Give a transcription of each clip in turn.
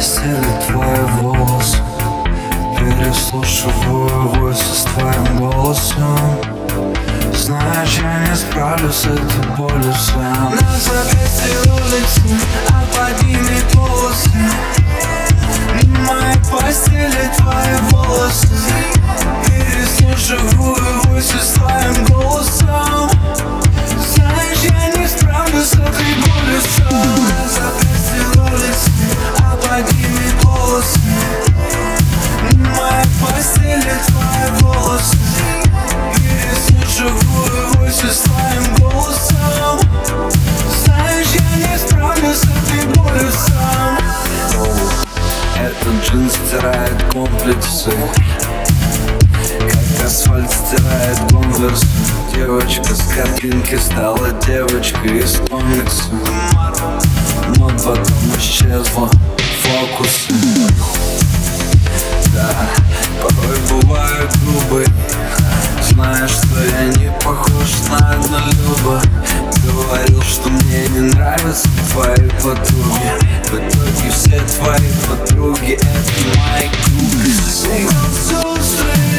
постели твои волосы Переслушиваю войсы с твоим голосом. Знаешь, я не справлюсь с этой болью сам Нас опять улицы, а под ними полосы. Комплексы Как асфальт стирает конверс Девочка с картинки стала девочкой из комикса. Но потом исчезла фокусы мне не нравятся твои подруги В итоге все твои подруги. Это мои круги Все устроились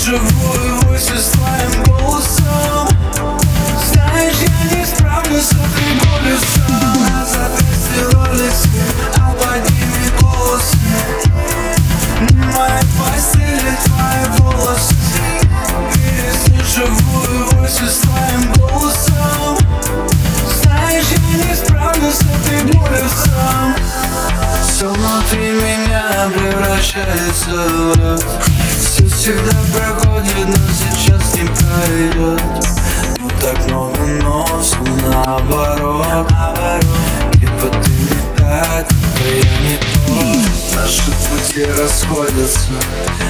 Переслушиваю войсы с твоим голосом. Знаешь, я не справлюсь с этой болью сам На запястье улицы, а под ними полосы На моей постели твои волосы. Переслушиваю войсы с твоим голосом. Знаешь, я не справлюсь с этой болью сам. Все внутри меня превращается в Все всегда проходит, но сейчас не пройдет Ну так много нос, наоборот. Типа ты не так, да я не тот. Наши пути расходятся,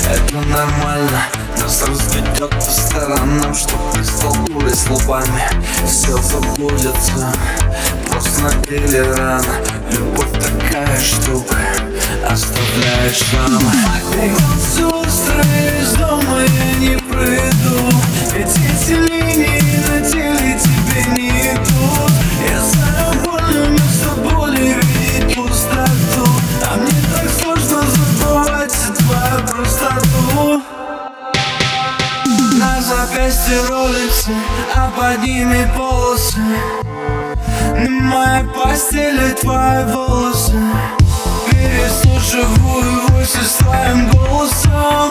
это нормально. Нас разведет по сторонам, чтоб мы столкнулись лбами. Все забудется, просто набили рано Любовь такая штука, оставляет шрамы ними полосы На моей постели твои волосы. Переслушиваю войсы с твоим голосом